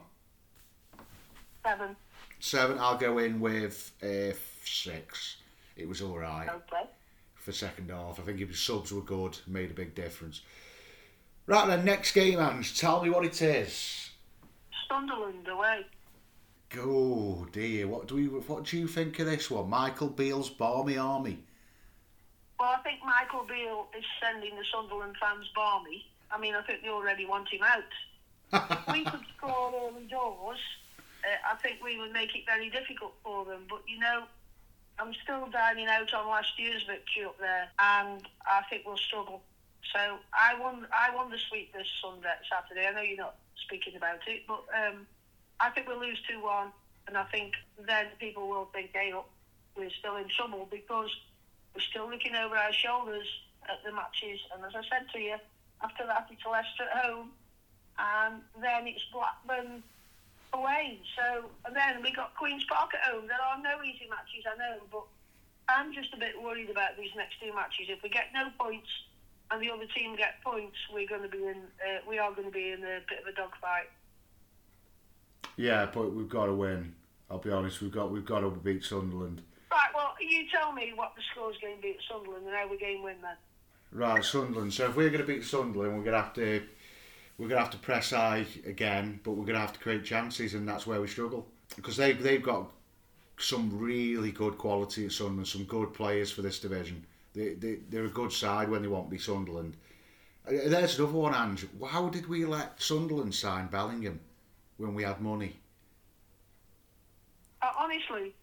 Seven. Seven. I'll go in with uh, six. It was all right Okay. for second half. I think his subs were good, made a big difference. Right then, next game, Ange. Tell me what it is. Sunderland away. Oh dear, what do we? What do you think of this one? Michael Beale's Barmy Army. Well, I think Michael Beale is sending the Sunderland fans balmy. I mean, I think they already want him out. if we could score early doors, uh, I think we would make it very difficult for them. But you know, I'm still dining out on last year's victory up there, and I think we'll struggle. So I won. I won the sweep this Sunday, Saturday. I know you're not speaking about it, but um, I think we'll lose two one, and I think then people will think, hey, look, we're still in trouble because we're still looking over our shoulders at the matches. And as I said to you, after that it's Leicester at home, and then it's Blackburn away. So and then we got Queens Park at home. There are no easy matches, I know, but I'm just a bit worried about these next two matches. If we get no points and the other team get points, we're going to be in. Uh, we are going to be in a bit of a dogfight. Yeah, but we've got to win. I'll be honest. We've got we've got to beat Sunderland. Right. Well, you tell me what the score's going to be at Sunderland and how we game win then. Right, Sunderland. So if we're going to beat Sunderland, we're going to have to we're going to have to press high again, but we're going to have to create chances, and that's where we struggle because they they've got some really good quality at Sunderland, some good players for this division. They, they they're a good side when they want to be Sunderland. Uh, There's another one, Ange. How did we let Sunderland sign Bellingham when we had money? Uh, honestly,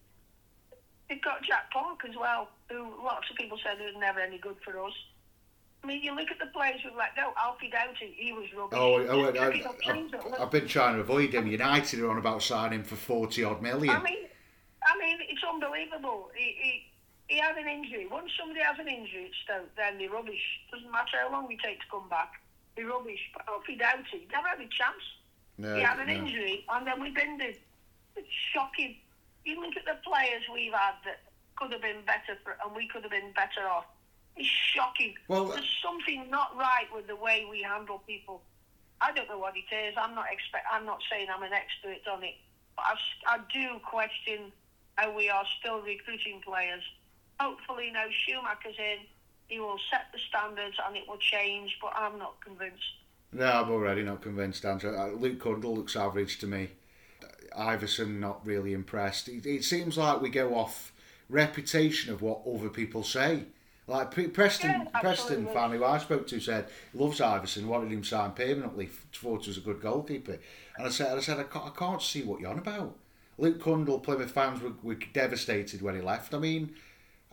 they've got Jack Clarke as well, who lots of people said was never any good for us. I mean, you look at the players we've let go. Alfie Doughty, he was rubbish. Oh, oh I, Pick up things that I, look- I've been trying to avoid him. United are on about signing for forty odd million. I mean, I mean, it's unbelievable. He, he, he had an injury. Once somebody has an injury at Stoke, then they're rubbish. Doesn't matter how long he take to come back. They're rubbish. But Alfie Doughty never had a chance. No, he had an no. injury, and then we binned him. It's shocking. You look at the players we've had that could have been better, for, and we could have been better off. It's shocking. Well, There's something not right with the way we handle people. I don't know what it is. I'm not expect. I'm not saying I'm an expert on it, but I, I do question how we are still recruiting players. Hopefully, now Schumacher's in, he will set the standards and it will change. But I'm not convinced. No, I'm already not convinced, Andrew. Uh, Luke Cundle looks average to me. Iversen not really impressed. It, it seems like we go off reputation of what other people say. Like Pre- Preston, Yeah, Preston fan who I spoke to said loves Iversen, wanted him signed permanently, thought he was a good goalkeeper. And I said, I said, I can't, I can't see what you're on about. Luke Cundle, Plymouth fans were, were devastated when he left. I mean,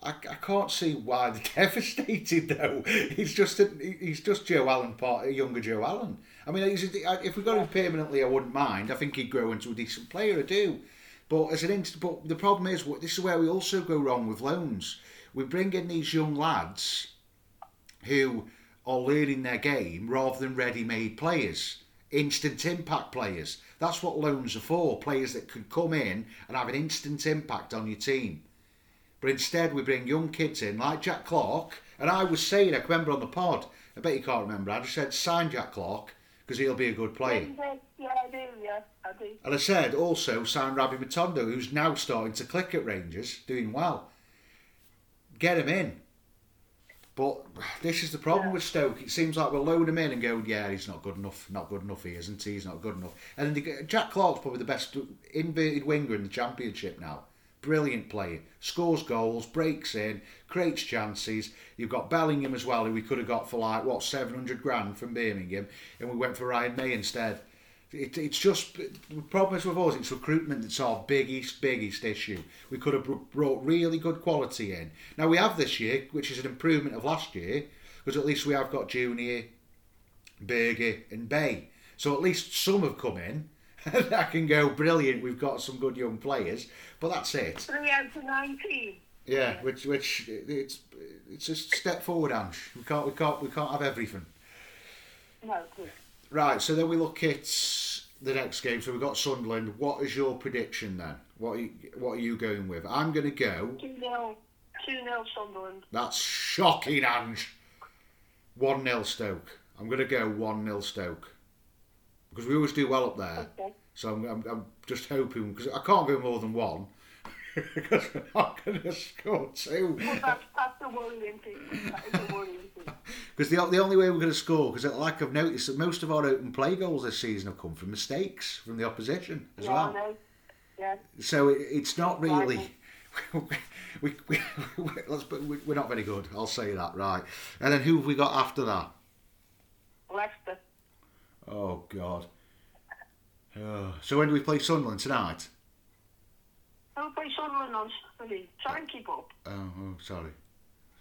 I, I can't see why they're devastated though. He's just a, he's just Joe Allen, part a younger Joe Allen. I mean, a, if we got him permanently, I wouldn't mind. I think he'd grow into a decent player. I do. But as an but the problem is, this is where we also go wrong with loans. We bring in these young lads who are learning their game rather than ready-made players, instant impact players. That's what loans are for. Players that can come in and have an instant impact on your team. But instead, we bring young kids in like Jack Clarke. And I was saying, I can remember on the pod, I bet you can't remember, I just said sign Jack Clarke because he'll be a good player. Yeah, I do. Yeah, I do. And I said also sign Rabbi Matondo, who's now starting to click at Rangers, doing well. Get him in. But this is the problem Yeah. with Stoke. It seems like we'll load him in and go, yeah, he's not good enough. Not good enough, he isn't he? He's not good enough. And then get- Jack Clarke's probably the best inverted winger in the Championship now. Brilliant player. Scores goals, breaks in, creates chances. You've got Bellingham as well, who we could have got for like, what, 700 grand from Birmingham. And we went for Ryan Mmaee instead. It, it's just the problem with us. It's recruitment that's our biggest, biggest issue. We could have brought really good quality in. Now we have this year, which is an improvement of last year, because at least we have got Junior, Burger, and Bae. So at least some have come in. And I can go brilliant. We've got some good young players, but that's it. Three out of nineteen. Yeah, which which it's it's a step forward, Ange. We can't we can't we can't have everything. No, good. Right, so then we look at the next game. So we've got Sunderland. What is your prediction then? What are you, what are you going with? I'm going to go. 2 0. 2 0 Sunderland. That's shocking, Ange. 1 0 Stoke. I'm going to go 1 0 Stoke. Because we always do well up there. Okay. So I'm, I'm, I'm just hoping, because I can't go more than one. Because we're not going to score two. But that's, that's the worrying thing. That is the worrying thing. Because the, the only way we're going to score, because like I've noticed, that most of our open play goals this season have come from mistakes from the opposition as Yeah, I well. know. Yeah. So it, it's not really. we, we, we, let's, but we, we're not very good. I'll say that right. And then who have we got after that? Leicester. Oh God. Oh. So when do we play Sunderland tonight? We'll play Sunderland on Saturday. Try and keep up. Oh, oh sorry,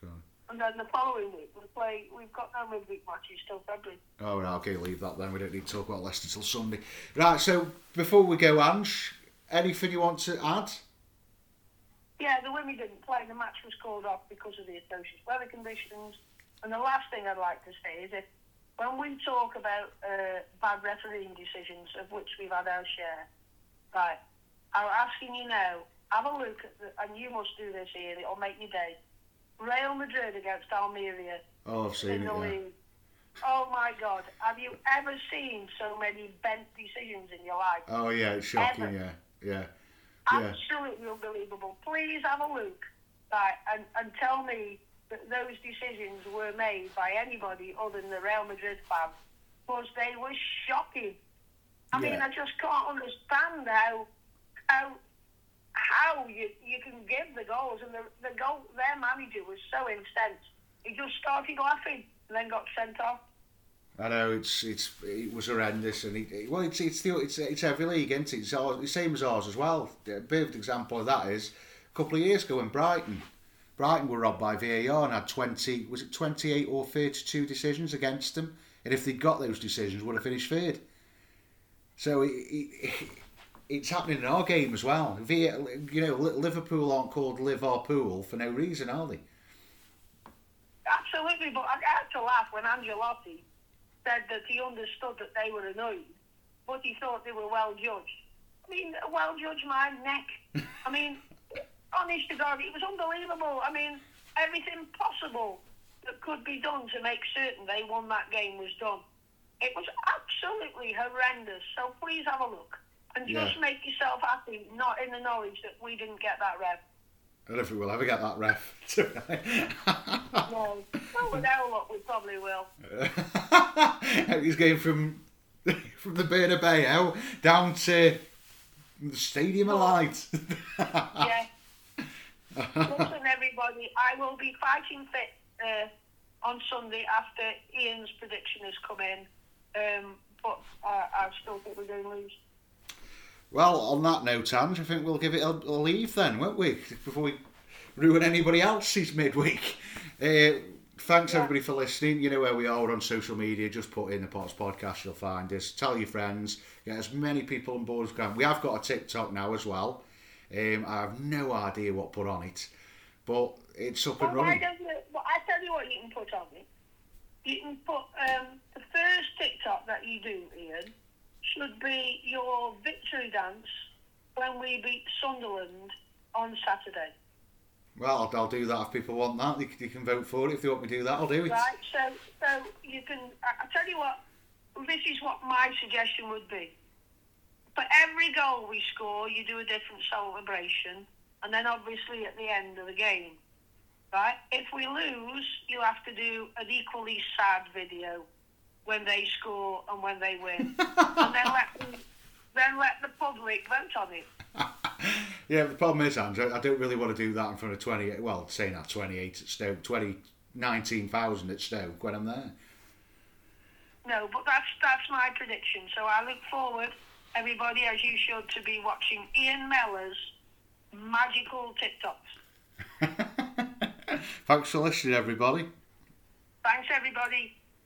sorry. And then the following week, we'll play. We've got no midweek matches till February. Oh, right, okay, leave that then. We don't need to talk about Leicester till Sunday. Right, so before we go, Ange, anything you want to add? Yeah, the women didn't play. The match was called off because of the atrocious weather conditions. And the last thing I'd like to say is if when we talk about uh, bad refereeing decisions, of which we've had our share, right, I'm asking you now, have a look at the, and you must do this here, it'll make your day. Real Madrid against Almeria Oh, I've seen it. Yeah. Oh my God, have you ever seen so many bent decisions in your life? Oh, yeah, it's shocking. Ever. Yeah, yeah, yeah. Absolutely unbelievable. Please have a look right, and, and tell me that those decisions were made by anybody other than the Real Madrid fan. Because they were shocking. I mean, I just can't understand how how how you you can give the goals and the the goal their manager was so incensed. He just started laughing and then got sent off. I know it's it's it was horrendous, and it- well, it's it's the, it's it's every league, isn't it? It's all, the same as ours as well. A perfect example of that is a couple of years ago in Brighton. Brighton were robbed by VAR and had twenty was it twenty eight or thirty two decisions against them, and if they'd got those decisions, would have finished third. So it, it's happening in our game as well. You know, Liverpool aren't called Liverpool for no reason, are they? Absolutely, but I had to laugh when Ancelotti said that he understood that they were annoyed, but he thought they were well judged. I mean, well judged my neck. I mean, honest to God, it was unbelievable. I mean, everything possible that could be done to make certain they won that game was done. It was absolutely horrendous. So please have a look and just Yeah. make yourself happy, not in the knowledge that we didn't get that ref. I don't know if we will ever get that ref. No, well, with our luck, we probably will. He's going from from the Bernabeu down to the Stadium of Light. yeah. Listen, everybody, I will be fighting fit uh, on Sunday after Ian's prediction has come in. Um, but uh, I still think we're going to lose. Well, on that note, Ange, I think we'll give it a, a leave then, won't we? Before we ruin anybody else's midweek. Uh, thanks Yeah. everybody for listening. You know where we are We're on social media. Just put in the Pots Podcast, you'll find us. Tell your friends. Get as many people on board as can. We have got a TikTok now as well. Um, I have no idea what put on it, but it's up Well, and why running. you, well, I tell you what you can put on it. You can put um, the first TikTok that you do, Ian, should be your victory dance when we beat Sunderland on Saturday. Well, I'll, I'll do that if people want that. You, they can vote for it. If they want me to do that, I'll do it. Right, so so you can. I, I tell you what. This is what my suggestion would be. For every goal we score, you do a different celebration, and then obviously at the end of the game, right? If we lose, you have to do an equally sad video when they score and when they win, and then let them, then let the public vote on it. Yeah, the problem is, Andrew, I don't really want to do that in front of 28, well, saying that 28 at Stoke, 20, 19,000 at Stoke when I'm there. No, but that's that's my prediction. So I look forward, everybody, as you should, to be watching Ian Mellor's magical TikToks. Thanks for listening, everybody. Thanks, everybody.